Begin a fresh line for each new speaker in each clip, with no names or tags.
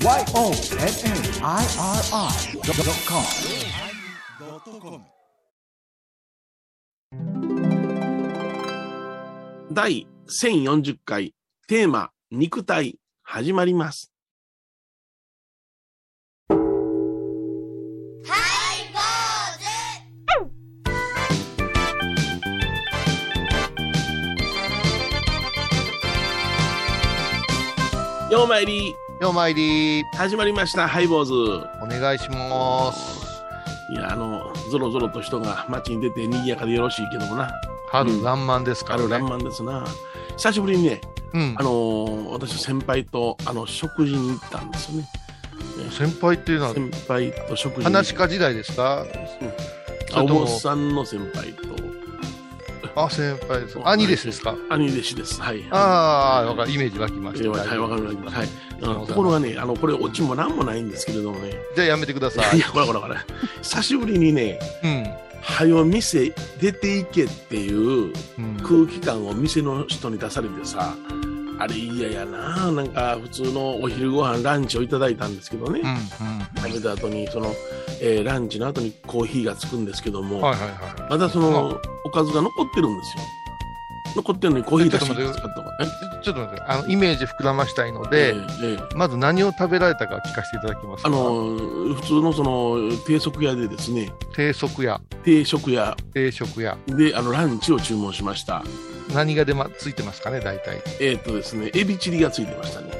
YONNIRI.com
第1040回テーマ肉体始まります。ようまいり
ようまいり
始まりましたハイボーズ。
お願いします。
いやあのぞろぞろと人が街に出て賑やかでよろしいけどもな
春爛漫ですからね。
ある爛漫ですな。久しぶりにね
うん
あ。のー私先輩とあの食事に行ったんですよね。
先輩っていうのは、
先輩と食事に
話し家時代ですか？
あお
それとも
坊さんの先輩と
あ、先輩です。兄弟子ですか？
兄弟子です。はい。
ああ、わかる。イメージ湧きました。
えーはい、わか
る。
るわかる。はい。ところがね、あの、これ、オチもなんもないんですけれどもね。
じゃあやめてください。
いや、これこれこれ。久しぶりにね、
うん。
はよ店出ていけっていう
うん。
空気感を店の人に出されてさ、あれ嫌やななんか普通のお昼ご飯ランチをいただいたんですけどね。
うん。うん。
食べた後に、その、えーランチの後にコーヒーがつくんですけども、
はいはいはい。
まだその、おかずが残ってるんですよ。残ってるのにコーヒー出し
ちょっと待って、あの、イメージ膨らましたいの
え
で、
ええ
まず何を食べられたか聞かせていただけますか？
あの、普通のその、定食屋でですね、
定食屋、
定食屋
定食屋。
で、あの、ランチを注文しました。
何が出ま、ついてますかね、大体。
えっ、とですね、エビチリがついてましたね。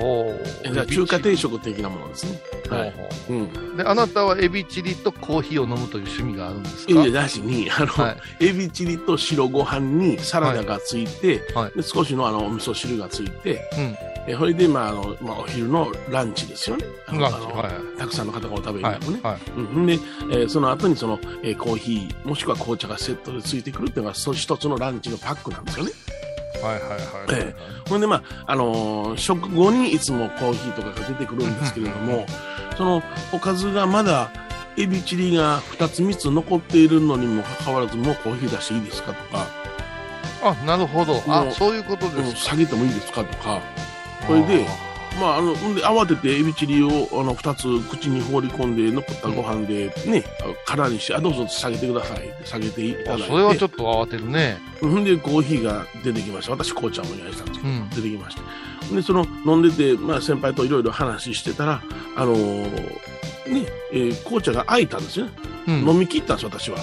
お
えじゃあ中華定食的なものですね。はい。うん。
で、あなたはエビチリとコーヒーを飲むという趣味があるんですか？
いやだしに、あの、
はい。
エビチリと白ご飯にサラダがついて、
はい
で少しのあの、お味噌汁がついて、
うん。
えそれで、まあ、あの、まあ、お昼のランチですよね。あの
ランチ、
あの
はい。
たくさんの方がお食べに
は
なるね。
い。はい。
うん、で、えーその後にその、えーコーヒー、もしくは紅茶がセットでついてくるっていうのが、そ一つのランチのパックなんですよね。
はいはいはいはい。
えほんで、まあ、あのー食後にいつもコーヒーとかが出てくるんですけれども、そのおかずがまだ、エビチリが2つ3つ残っているのにもかかわらず、もうコーヒー出していいですかとか、
あ、なるほど。あそういうこと
うん
です。
下げてもいいですかとか、それでまあ、あの、で、慌ててエビチリを、あの、二つ口に放り込んで、残ったご飯で、ね、空にして、あ、どうぞ下げてくださいって下げていただいて。
あそれはちょっと慌てるね。
ほんで、コーヒーが出てきました。私、紅茶もお願いしたんですけど、
うん
出てきました。で、その、飲んでて、まあ、先輩といろいろ話してたら、あのーね、えー紅茶が開いたんですよね。
うん。
飲み切ったんです、私は。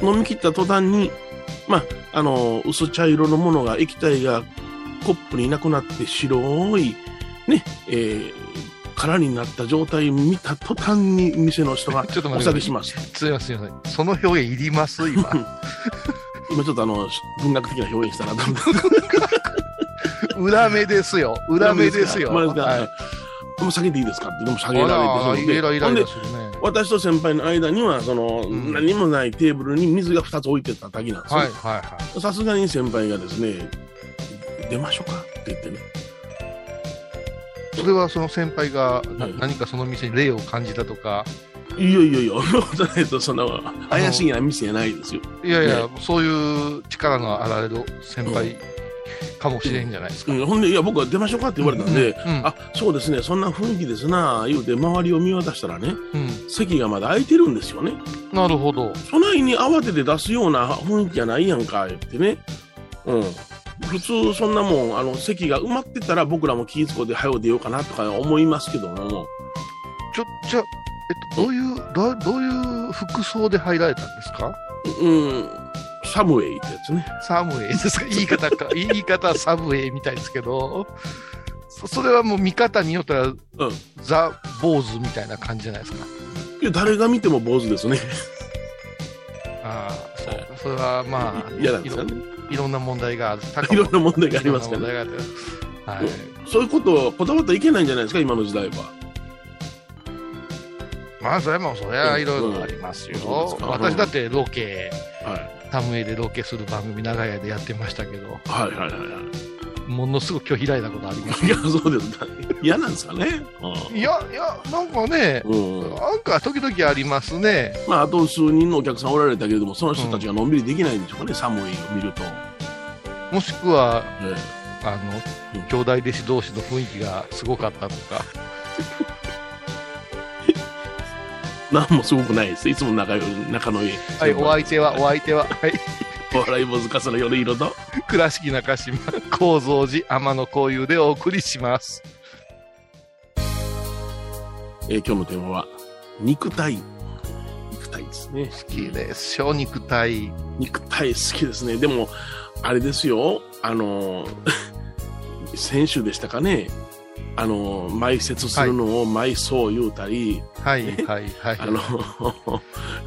あ
飲み切った途端に、まあ、あのー薄茶色のものが、液体がコップになくなって白い、ね、えー空になった状態を見た途端に店の人が
あ。ちょっと
お。下げします。
すいません、すいません。その表現いります？今。
今ちょっとあの、文学的な表現したなと思。
裏目ですよ。裏目ですよ。
まあですか？
はい。
もう下げていいですかって、でも下げられて
あら、
それで
イラ
で。私と先輩の間には、その、
ん
何もないテーブルに水が2つ置いてただけなんですよ。さすがに先輩がですね、出ましょうか？って言ってね。
それはその先輩がな
はい
何かその店に霊を感じたとか、
いやいやいや、そんなことないと、そんな、怪しいな店じゃないですよ。
いやいや、そういう力のあられる先輩かもしれんじゃないですか。
うん、ほんで、いや、僕は出ましょうかって言われたんで、
うん、
あ、そうですね、そんな雰囲気ですな、言うて、周りを見渡したらね、
うん、
席がまだ空いてるんですよね。
なるほど。
そないに慌てて出すような雰囲気じゃないやんか、言ってね。うん。普通、そんなもん、あの、席が埋まってたら僕らも気ぃつこで早う出ようかなとか思いますけども、
ちょ、じゃあ、えっと、どういう、どうどういう服装で入られたんですか？
うん、サムウェイってやつね。
サムウェイですか？言い方か、言い方はサブウェイみたいですけど、そそれはもう見方によったら、
うん。
ザ・坊主みたいな感じじゃないですか？
いや誰が見ても坊主ですね。
それはまあ、
嫌なんですか ね。
いろんな問題がある。
いろんな問題がありますからね。
はい。
そういうことをこだわったらいけないんじゃないですか、今の時代は。
まあ、それも、それはいろいろありますよ。
うんそう
私だってロケ、
はい。
タムウェイでロケする番組長い間やってましたけど、
はいはいはいは
ものすごく拒否られたことあります。
い。いや、そうですか。嫌なんですかね。
いや、いや、なんかね、
うん。うん
なんか時々ありますね。
まあ、あと数人のお客さんおられたけれども、その人たちがのんびりできないんでしょうかね、寒いを見ると。
もしくは、
え
あの、兄弟弟子同士の雰囲気がすごかったとか。
なんもすごくないです。いつも仲仲のいい。
はい、お相手は、お相手は、はい、
お笑い坊主かさの夜色と。
倉敷中島、高蔵寺、天野幸雄でお送りします。
えー今日のテーマは、肉体。肉体ですね。
好きです。小肉体。
肉体好きですね。でも、あれですよ。あの、先週でしたかね。あの、埋設するのを埋葬言うたり、
はい、はい、はい。
あの、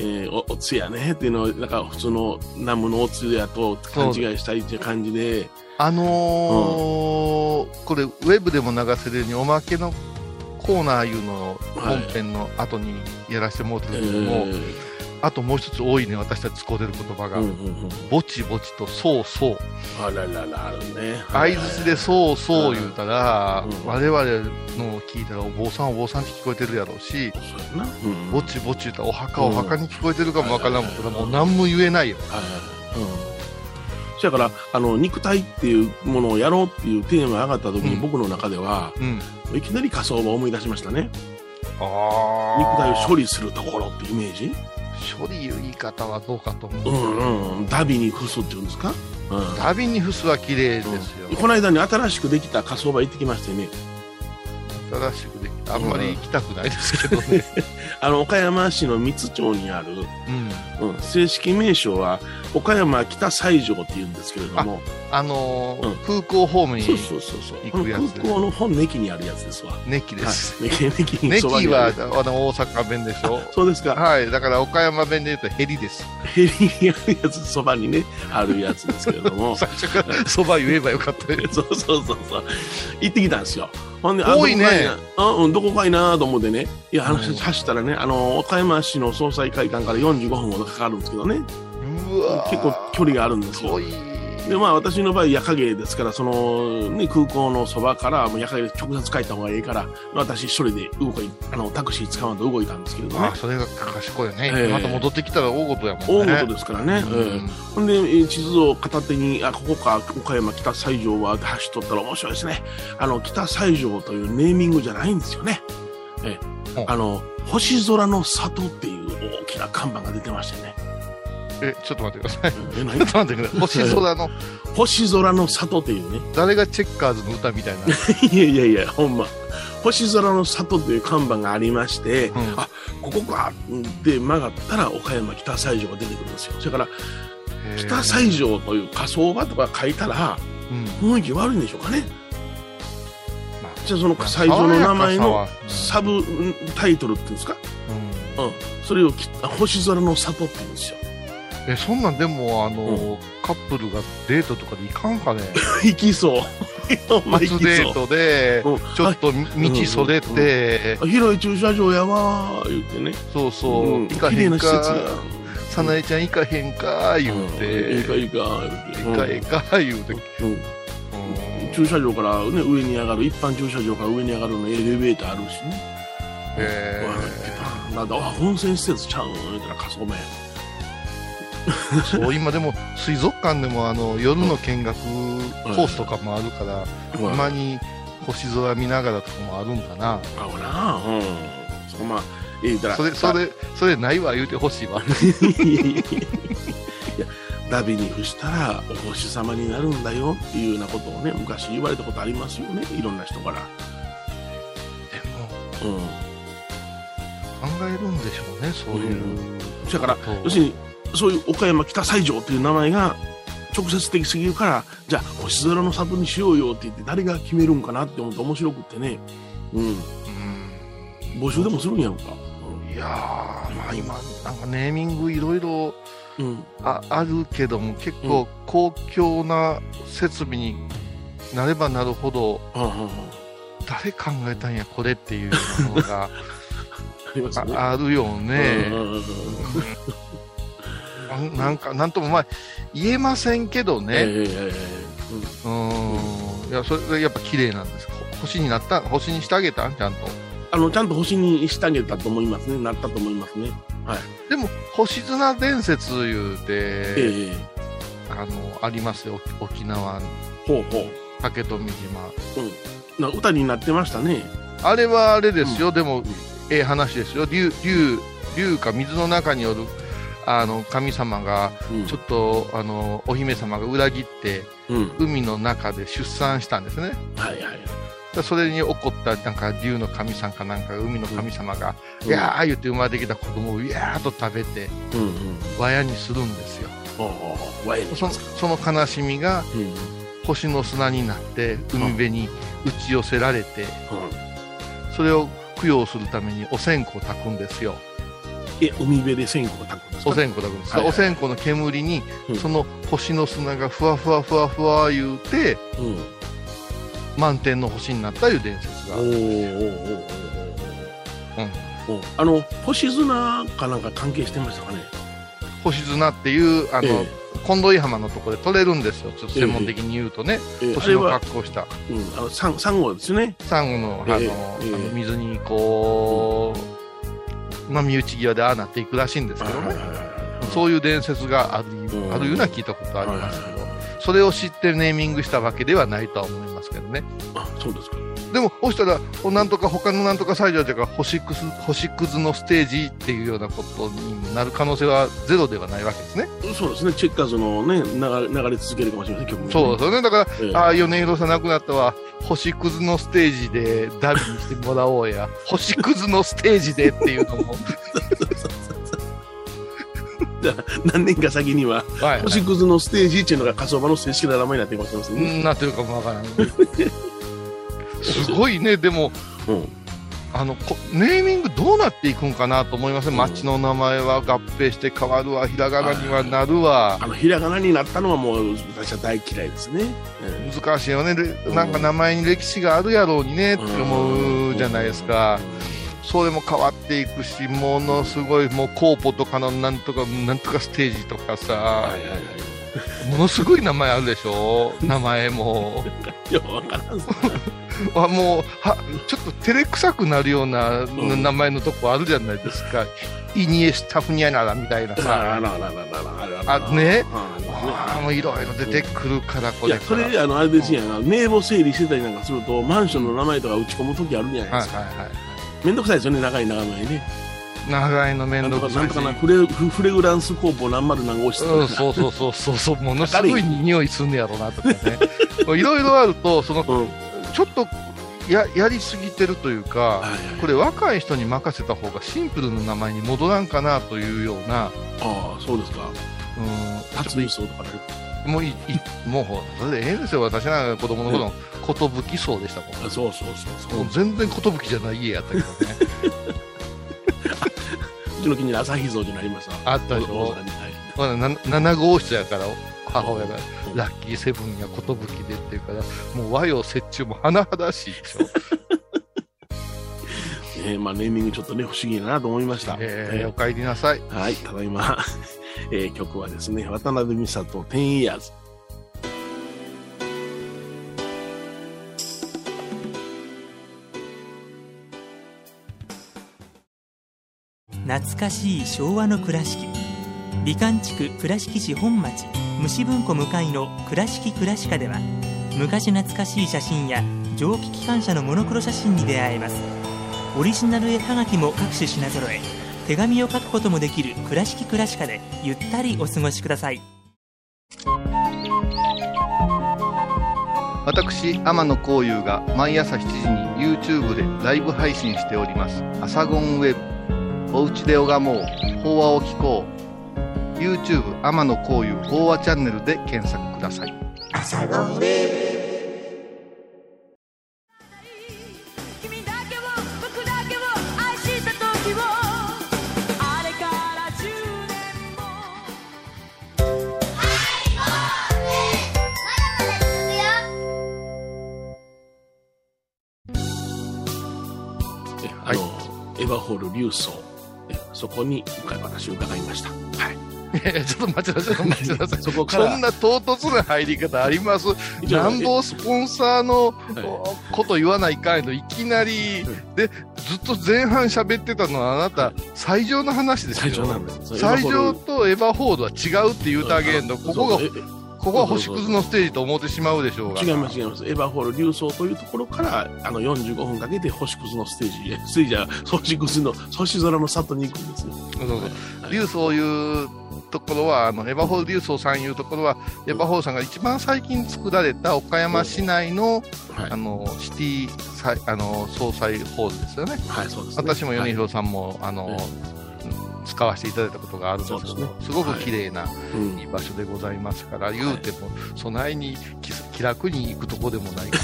えーお、おつやね。っていうのを、なんか普通のナムのおつやと勘違いしたりっていう感じで、
あのーこれ、ウェブでも流せるように、おまけのコーナーいうのを本編の後にやらせてもらって
え
るけども、
ー
あともう一つ多いね、私たち使うてる言葉が、
うんうんうん、
ぼちぼちとそうそう。
あららら、あるね。
相づちでそうそう言うたら、
うん
我々の聞いたらお坊さんお坊さんって聞こえてるやろうし、
そう。うん
ぼちぼち言うたらお墓お墓に聞こえてるかもわからんもんけど、もう何も言えないよ。
はいはいはい。うん。そやから、あの、肉体っていうものをやろうっていうテーマが上がった時に、
うん
僕の中では、
うん。
いきなり仮想場を思い出しましたね。
あ
肉体を処理するところってイメージ
処理いう言い方はどうかと思う。
うんうん。ダビに付すっていうんですか？うん。
旅にフスは綺麗ですよ。
この間に新しくできた仮想場行ってきましてね、
新しくできた。あんまり行きたくないですけどね。
あの、岡山市の三津町にある、
うん。
うん、正式名称は、岡山北西条って言うんですけれども、
あのー
うん
空港ホームに
そうそうそうそう。
行
この
くやつ
空港の本の駅にあるやつですわ。
ネキです。
はい。ネキ、ネキ
ネキは
る
あの大阪弁でしょ？
そうですか。
はい。だから岡山弁で言うとヘリです。
ヘリにあるやつ、そばにね、あるやつですけれども。
最初からそば言えばよかったよ。
そうそうそうそう。行ってきたんですよ。ほんで、
多いね
あうん、どこかいなと思ってね。いや、話、
うん
走ったらね、あの、岡山市の総裁会館から45分ほどかかるんですけどね。
うわー
結構距離があるんですよ。で、まあ私の場合、夜影ですから、その、ね、空港のそばから、もう夜影で直接帰った方がいいから、私一人で動い、あの、タクシー使わんと動いたんですけれどね
あ。それが賢いよね。
ええ
また戻ってきたら大事やもんね。
大事ですからね。
うん
ええほんで、えー地図を片手に、あ、ここか、岡山北西条はって走っとったら面白いですね。あの、北西条というネーミングじゃないんですよね。ええ
うん
あの、星空の里っていう大きな看板が出てましてね。
え、ちょっと待ってください。
え、何？
ちょっと待ってください。星空の、
星空の里っていうね。
誰がチェッカーズの歌みたいな。
いやいやいや、ほんま。星空の里という看板がありまして、
ん
あ、ここかで曲がったら岡山北西条が出てくるんですよ。それから、北西条という火葬場とか書いたら、
うん。
雰囲気悪いんでしょうかね。
まあ
じゃあその西条の名前の
爽
サブタイトルっていうんですか、
うん
うん、それをき星空の里って言うんですよ。
え、そんなんでも、あの、カップルがデートとかで行かんかね？
行きそう。
初デー。トで、
うん
ちょっと道それて、
あ広い駐車場やわー言ってね。
そうそう、
ん
行かへんか
な施設や。、
さなえちゃん行かへんか、言う
うん
て、
ええかいいか言うて。
行かへんか、言うて、
うんうん
うん
駐車場から、ね、上に上がる、一般駐車場から上に上がるのエレベーターあるしね。
へ
わ
ー
なんだ、あ、温泉施設ちゃうん言うたら、仮想場や。
そう今でも水族館でもあの夜の見学コースとかもあるから、たまに星空見ながらとかもあるんかな。
あほな、うん。そこまあ、ええ言うたら、
それ、それ、それないわ言うてほしいわ。
いやダビに付したらお星様になるんだよっていうようなことをね昔言われたことありますよねいろんな人から、
でも、
うん、
考えるんでしょうね、そういう。
だから要するにそういう岡山北西条っていう名前が直接的すぎるからじゃあ星空の里にしようよって言って誰が決めるんかなって思って面白くってね、うん、
うん。
募集でもするんやろか、
いやー、まあ今、なんかネーミングいろいろ
うん。うん、
ああるけども、結構公共な設備になればなるほど、
ああああ
誰考えたんや、これっていうのが
あね。
るよね。
うんうんうんうん
なんか、なんともまあ、言えませんけど
ええ
ね。
えええ
うん。いや、それがやっぱ綺麗なんです。ほ星になった星にしてあげたん？ちゃんと。
あのちゃんと星にしてあげたと思いますねなったと思いますねはい
でも、星綱伝説言うて、
ええ
あの、ありますよ、沖縄に。
ほうほう。
竹富島。
うん。な歌になってましたね。
あれはあれですよ、
うん
でも、ええ話ですよ。竜、竜、竜か水の中による、あの、神様が、
うん。
ちょっと、あの、お姫様が裏切って、
うん。
海の中で出産したんですね。
はいはい。
でそれに起こった、なんか、竜の神さんかなんか、海の神様が、
うん
いやー言って生まれてきた子供を、いやーっと食べて、
うんうん。
和やにするんですよ。そ。その悲しみが、
うん。うん。
星の砂になって、海辺に打ち寄せられて、
うん
それを供養するためにお線香を焚くんですよ。
え、海辺で線香を焚くんですか？
お線香焚くんです。
はいはい
お線香の煙に、
うん
その星の砂がふわふわふわふわ言うて、
うん。
満天の星になったいう伝説が
お。おおおおおおおあの星砂かなんか関係してましたかね？
星砂っていう、あの、
え
近藤井浜のところで取れるんですよ。ちょっと専門的に言うとね。
ええあ
星の格好した。
うん、あのサンサンゴですね。
サンゴの、あの、
ええ
あ
ええ
の水にこう、まあ、身内際でああなっていくらしいんですけどね。そういう伝説がある、
うん
あるような聞いたことありますけど、それを知ってネーミングしたわけではないとは思いますけどね。
あ、そうですか。
でも、そしたら、おなんとか他のなんとかサイドとか星くず、星屑のステージっていうようなことになる可能性はゼロではないわけですね。
そうですね。チェッカーズのね、流れ流れ続けるかもしれません、曲も、ね。
そうですよね。だから、
ええ
ああ、米広さん亡くなったわ。星屑のステージでダビにしてもらおうや。星屑のステージでっていうのも。
何年か先には、
はい、
星屑のステージっていうのが火葬場の正式な名前になってるかもしれません
う
ね。
んなってるかもわからない。すごいね、でも、
うん。
あの、こネーミングどうなっていくんかなと思いません、
うん
町の名前は合併して変わるわ、ひらがなにはなるわ。
あの、ひらがなになったのはもう、私は大嫌いですね。え
難しいよね。なんか名前に歴史があるやろうにねって思うじゃないですか。それも変わっていくし、ものすごい、もうコーポとかのなんとか、なんとかステージとかさ、
はいはいはい。
ものすごい名前あるでしょ？名前も。
いや、わからんす
あもうは、ちょっと照れくさくなるような、
ん
名前のとこあるじゃないですか。イニエスタフニャナラみたいな
あ
さ。あね
あ
ああ、もういろいろ出てくるから、これ
いや、それ、あの、あれですやん、名簿整理してたりなんかすると、マンションの名前とか打ち込むときあるじゃないですか。
はいはいはい。
めんどくさいですよね、長い長い前ね。
長いの面倒くさいし
なんとかな、フレフフレグランスコーポ何丸何号室
うん、
とか。
そうそうそうそうそう、ものすごい匂いすんねやろなとかね。いろいろあると、その、
うん。
ちょっと、や、やりすぎてるというか、これ若い人に任せた方がシンプルな名前に戻らんかなというような、
ああ、そうですか。
うん、
辰巳荘とかね。
もうい、いもう、それでええんですよ。私なんか子供の頃の、ことぶきそうでしたもん。
あそうそうそうそう
もう。全然ことぶきじゃない家やったけどね。
うちの近所に朝日像になりました。
あったでしょ
大阪にはい
まだな7号室やから、母親が、ラッキーセブンやことぶきでっていうから、もう和洋折衷も甚だしいでしょ。
えーまあ、ネーミングちょっとね、不思議だなと思いました。
えー、お帰りなさい。
はい、ただいま、えー曲はですね、渡辺美里、10 years。
懐かしい昭和の倉敷美観地区倉敷市本町虫文庫向かいの「倉敷倉歯科」では昔懐かしい写真や蒸気機関車のモノクロ写真に出会えます。オリジナル絵はがきも各種品揃え手紙を書くこともできる「倉敷倉歯科」でゆったりお過ごしください。
私天野幸雄が毎朝7時に YouTube でライブ配信しております「アサゴンウェブ」「おうちで拝もう。法話を聞こう」YouTube 天野幸雄法話チャンネルで検索ください
君だけを僕だけを愛した時をあれから10年も
えあの、エヴァホール流層。えそこに今回私伺いました。はい。
いやいやちょっと待ちなさい待ちなさい。
そこから。
そんな唐突な入り方ありますなんぼスポンサーの
は
こと言わないかいのいきなり。でずっと前半喋ってたのはあなた最上の話ですよ。
最
上とエヴァホールは違うって言うたげんの。ここがここは星屑のステージと思ってしまうでしょうが。
違います、違います。エヴァホール流走というところから、あの、45分かけて星屑のステージへ、ステージは星屑の、星空の里に行くんですよ。
そうそう
はい
竜そういうところは、あの、エヴァホール竜曹さんいうところは、エヴァホールさんが一番最近作られた岡山市内の、
はい
あ。の、シティあの、総裁ホールですよね。
はい、そうですね。
私も米
はい
広さんも、あの、使わせていただいたことがあるんですけど、
ね
すごく綺麗な、場所でございますから、言うても、備えに気気楽に行くとこでもないか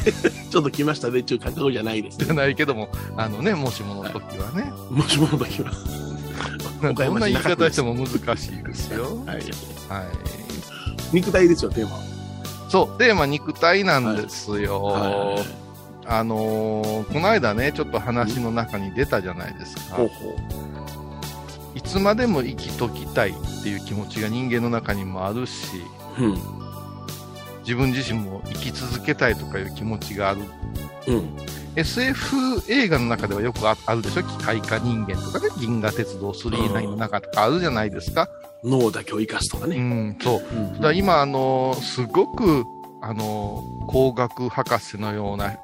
ちょっと来ましたね、中覚悟じゃないです
じゃ
ね。
ないけども、あのね、もしもの時はね、
もしもの時は。
どんな言い方しても難しいですよ。
はい。
はい。
肉体ですよ、テーマは。
そう、テーマ肉体なんですよ。
はい
あのーこの間ね、ちょっと話の中に出たじゃないですか。
ほうほ
いつまでも生きときたいっていう気持ちが人間の中にもあるし、
う。うん。
自分自身も生き続けたいとかいう気持ちがある。
うん。
SF 映画の中ではよくああるでしょ？機械化人間とかね、銀河鉄道39の中とかあるじゃないですか。
脳だけを生かすとか
う
ね。
ん、そう。
うん
だ今、あのーすごく、あのー工学博士のような、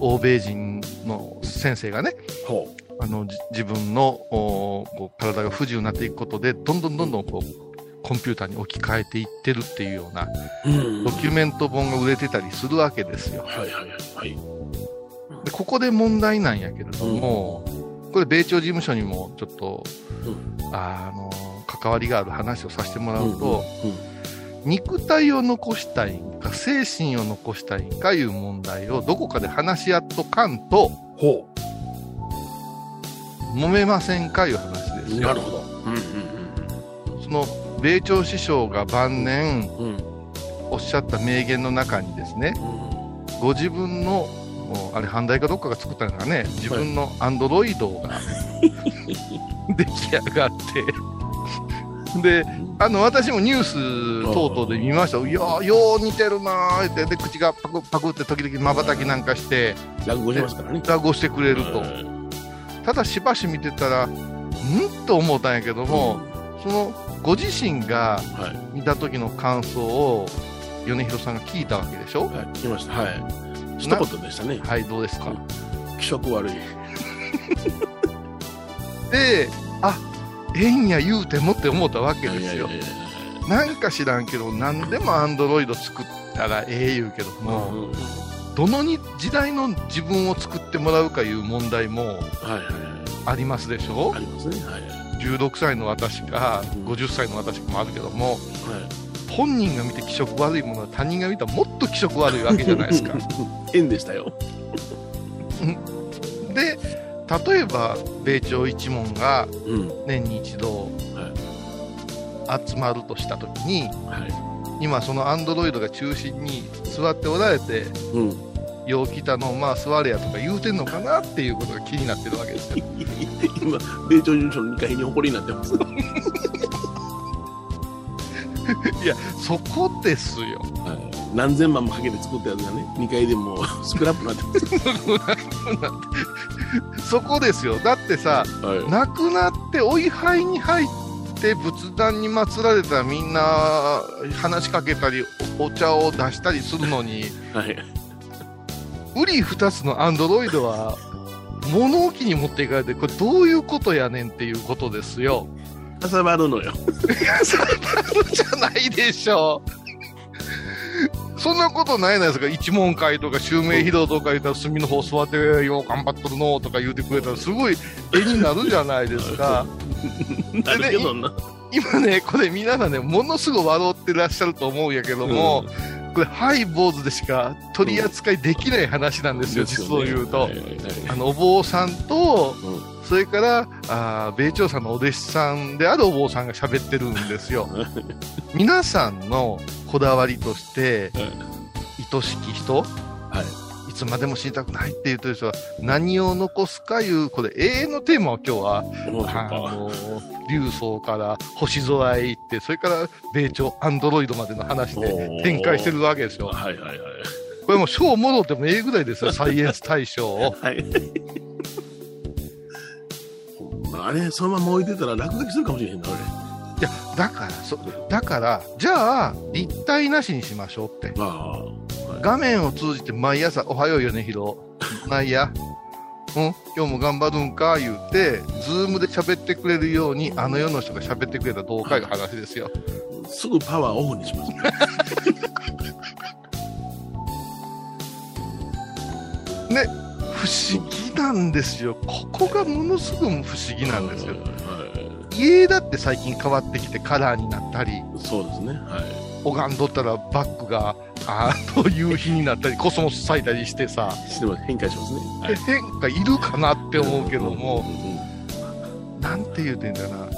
欧米人の先生がね、
ほ
あの、じ自分のおこう体が不自由になっていくことで、どんどんどんどんこう、コンピューターに置き換えていってるっていうような
う。うん
ドキュメント本が売れてたりするわけですよ。
はいはいはいはい。
でここで問題なんやけれども、これ米朝事務所にもちょっと、あの、関わりがある話をさせてもらうと、肉体を残したいんか、精神を残したいんかいう問題をどこかで話し合っとかんと、
ほ
揉めませんかいう話です
う。
よ。
なるほど。うん
その、米朝師匠が晩年
うんうん。うん。
おっしゃった名言の中にですね、ご自分の、あれ、反対かどっかが作ったのがね、自分のアンドロイドが 出来上がって、で、あの、私もニュース等々で見ました。いやー、よう似てるなーって、で、口がパクパクって時々瞬きなんかして、
落語しますからね。
ラグをしてくれると。ただ、しばし見てたら、ん？と思ったんやけども、その、ご自身が
はい。
見た時の感想を、米広さんが聞いたわけでしょ？
はい。来ました。はい。一言でしたね。
はい、どうですか？
気色悪い。
で、あ、ええんや言うてもって思ったわけですよ。なんか知らんけど、何でもアンドロイド作ったらええ言うけども、
うんうんうん
どのに時代の自分を作ってもらうかいう問題も
はいはいはい。
ありますでしょ？
ありますね。はい。
16歳の私か
うん
50歳の私かもあるけども、
はい。
本人が見て気色悪いものは他人が見たらもっと気色悪いわけじゃないですか。
変でしたよ。
で、例えば、米朝一門が
うん。
年に一度集まるとしたときに、
は
今そのアンドロイドが中心に座っておられて、
い。うん。
よう来たの、まあ座れやとか言うてんのかなっていうことが気になってるわけですよ。
今、米朝事務所の2階に誇りになってます。
いや、そこですよ。
はい。何千万もかけて作ったやつがね、2階でもう スクラップになってます。
そこですよ。だってさ、
はい。
亡くなってお位牌に入って仏壇に祀られたらみんな話しかけたりおお茶を出したりするのに、
はい。
ウリ二つのアンドロイドは物置に持っていかれて、これどういうことやねんっていうことですよ。
かさばるのよ。
サバルじゃないでしょ。そんなことないじゃないですか。一問会とか襲名披露とか言ったら隅の方座ってよう頑張っとるのとか言うてくれたらすごい絵になるじゃないですか。
なるけどな。
今ね、これ皆さんね、ものすごい笑ってらっしゃると思うんやけども、これハイ坊主でしか取り扱いできない話なんですよ、実を言うと。
はいはいはい
あの、お坊さんと、
うん
それから、あー米朝さんのお弟子さんであるお坊さんが喋ってるんですよ。皆さんのこだわりとして、愛しき人、
はい。
いつまでも死にたくないって言ってる人は何を残すかいう、これ永遠のテーマを今日は。あの、竜層から星空へ行って、それから米朝アンドロイドまでの話で展開してるわけですよ。
はいはいはい。
これもう賞もろってもええぐらいですよ、サイエンス大賞を。
はい。あれ、そのまま置いてたら落書きするかもしれへんな、
いや、だから、そ、だから、じゃあ、立体なしにしましょうって。
ああ。はい
画面を通じて毎朝、おはよう米広。ないや？うん？今日も頑張るんか？言うて、ズームで喋ってくれるように、あの世の人が喋ってくれたらどうかいう話ですよ。
すぐパワーオフにします ね。
不思議なんですよ。ここがものすごく不思議なんですよ。
は
家だって最近変わってきてカラーになったり、
い。そうですね。はい。
拝んどったらバッグが、あの夕日になったり、コスモス咲いたりしてさ、
してます。変化しますね。は
え変化いるかなって思うけども、
うんうん
なんて言うてんだな、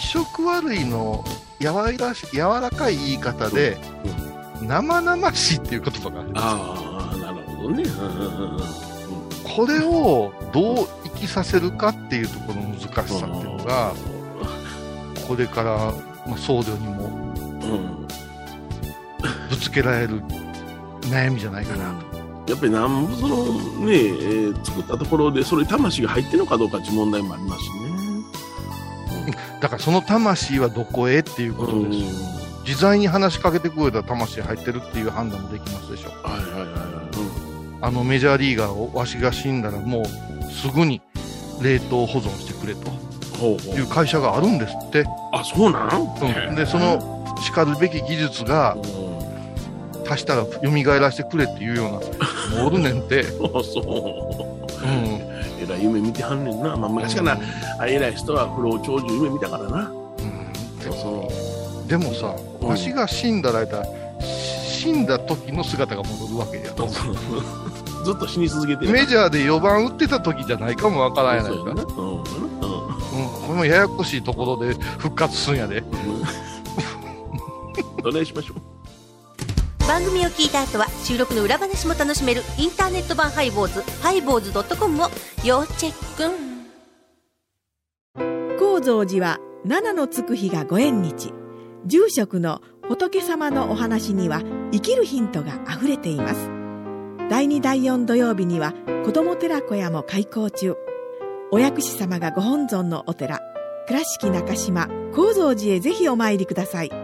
気色悪いの柔らし柔らかい言い方で、生々しいっていう言葉があるんですよ
ああ、なるほどね。うんうんうんうん。
これをどう生きさせるかっていうところの難しさっていうのが、これから、まあ、僧侶にも
うん
ぶつけられる悩みじゃないかなと。
やっぱりなんぼそのね、えー作ったところでそれ魂が入ってるのかどうかっていう問題もありますしね。
だからその魂はどこへっていうことですよ。自在に話しかけてくれたら魂入ってるっていう判断もできますでしょ。
はいはいはいはい。
あのメジャーリーガーをわしが死んだらもうすぐに冷凍保存してくれと
ほうほ
いう会社があるんですって。
あ、そうなん、
うん、で、そのしかるべき技術が
うん、
足したら蘇らせてくれっていうようなおるねんて。
あそう。
うん。
えらい夢見てはんねんな。まあ、昔から、あ偉い人は不老長寿夢見たからな。
うん
そうそ
でもさ、
うん
わしが死んだら間、死んだ時の姿が戻るわけや。
う。ずっと死に続けてる。
メジャーで4番打ってた時じゃないかもわからんやないか。
そうん。うん。
うん、これもややこしいところで復活すんやで。
お願いしましょう。
番組を聞いた後は収録の裏話も楽しめるインターネット版ハイボーズハイボーズドットコムを要チェック。
高蔵寺は七のつく日がご縁日。住職の仏様のお話には生きるヒントがあふれています。第2第4土曜日には子ども寺小屋も開校中。お薬師様がご本尊のお寺倉敷中島・高蔵寺へぜひお参りください。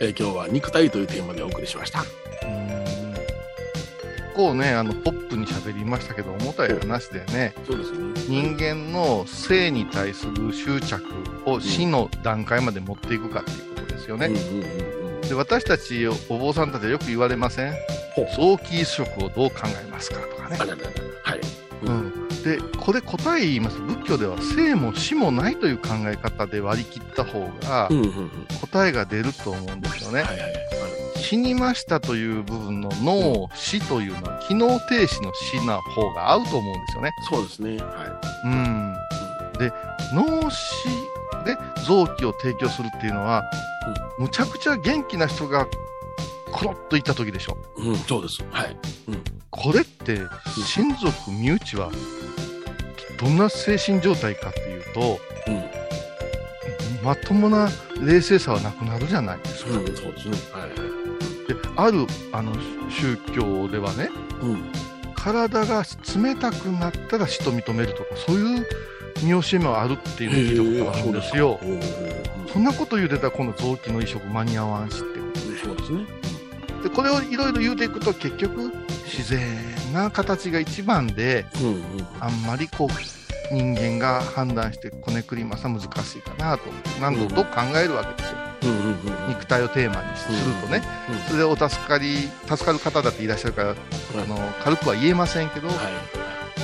えー今日は肉体というテーマでお送りしました。
こうね、あの、ポップに喋りましたけど、重たい話でね、
そうですね。
人間の性に対する執着を死の段階まで持っていくかっていうことですよね。
うんうんうんうん。
で私たちお坊さんたちはよく言われません？臓器移植をどう考えますかとかね。
はい。
うん、で、これ答え言います。仏教では生も死もないという考え方で割り切った方が
うんうんうん。
答えが出ると思うんですよね。死にましたという部分の脳死というのは機能停止の死な方が合うと思うんですよね。
そうですね。は
うん。で、脳死で臓器を提供するっていうのは、むちゃくちゃ元気な人がコロッといった時でしょ。
い。うん、そうです。はい。
これって親族身内はどんな精神状態かっていうと、
うん。
まともな冷静さはなくなるじゃないですか。
うん、そうですね。はい。
であるあの宗教ではね、
うん。
体が冷たくなったら死と認めるとか、そういう見教えもあるっていうのを聞いたことがあるんですよ。そんなこと言うてたら、この臓器の移植間に合わんしってこと
そうですね。
で、これをいろいろ言うていくと、結局、自然な形が一番で、
うんうん。
あんまりこう、人間が判断してこねくりますは難しいかなと、何度と考えるわけですよ。
うんうんうん。
肉体をテーマにするとね。それでお助かり、助かる方だっていらっしゃるから、あの、軽くは言えませんけど、
はい。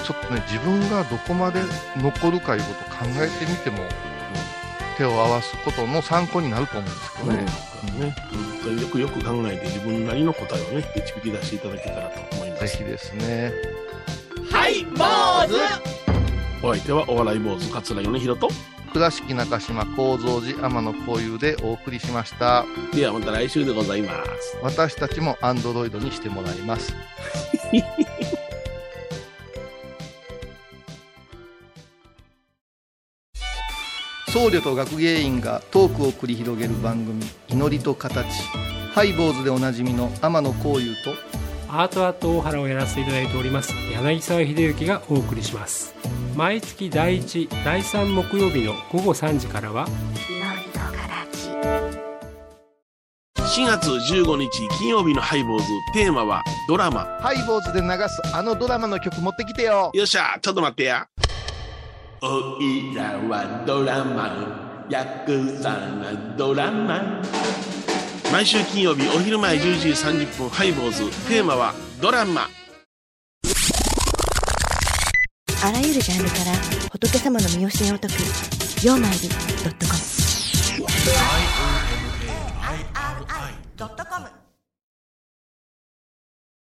ちょっとね、自分がどこまで残るかいうことを考えてみても、手を合わすことの参考になると思うんですけどね。
ね、うん、よくよく考えて自分なりの答えをね導き出していただけたらと思います。
ぜひですね。
お相手はお笑い坊主桂米宏と。
倉敷中島幸三寺天野幸雄でお送りしました。
ではまた来週でございます。
私たちもアンドロイドにしてもらいます 僧侶と学芸員がトークを繰り広げる番組「祈りと形」ハイボーズでおなじみの天野幸雄と
アートアート大原をやらせていただいております柳沢秀幸がお送りします毎月第1第3木曜日の午後3時からは
4月15日金曜日のハイボーズテーマはドラマ。
ハイボーズで流すあのドラマの曲持ってきてよ
よっしゃ、ちょっと待ってや。おいらはドラマヤクザなドラマ。毎週金曜日お昼前10時30分ハイボーズテーマはドラマ。
あらゆるジャンルから仏様の身教えを解く「曜マイルドットコム」
ドットコム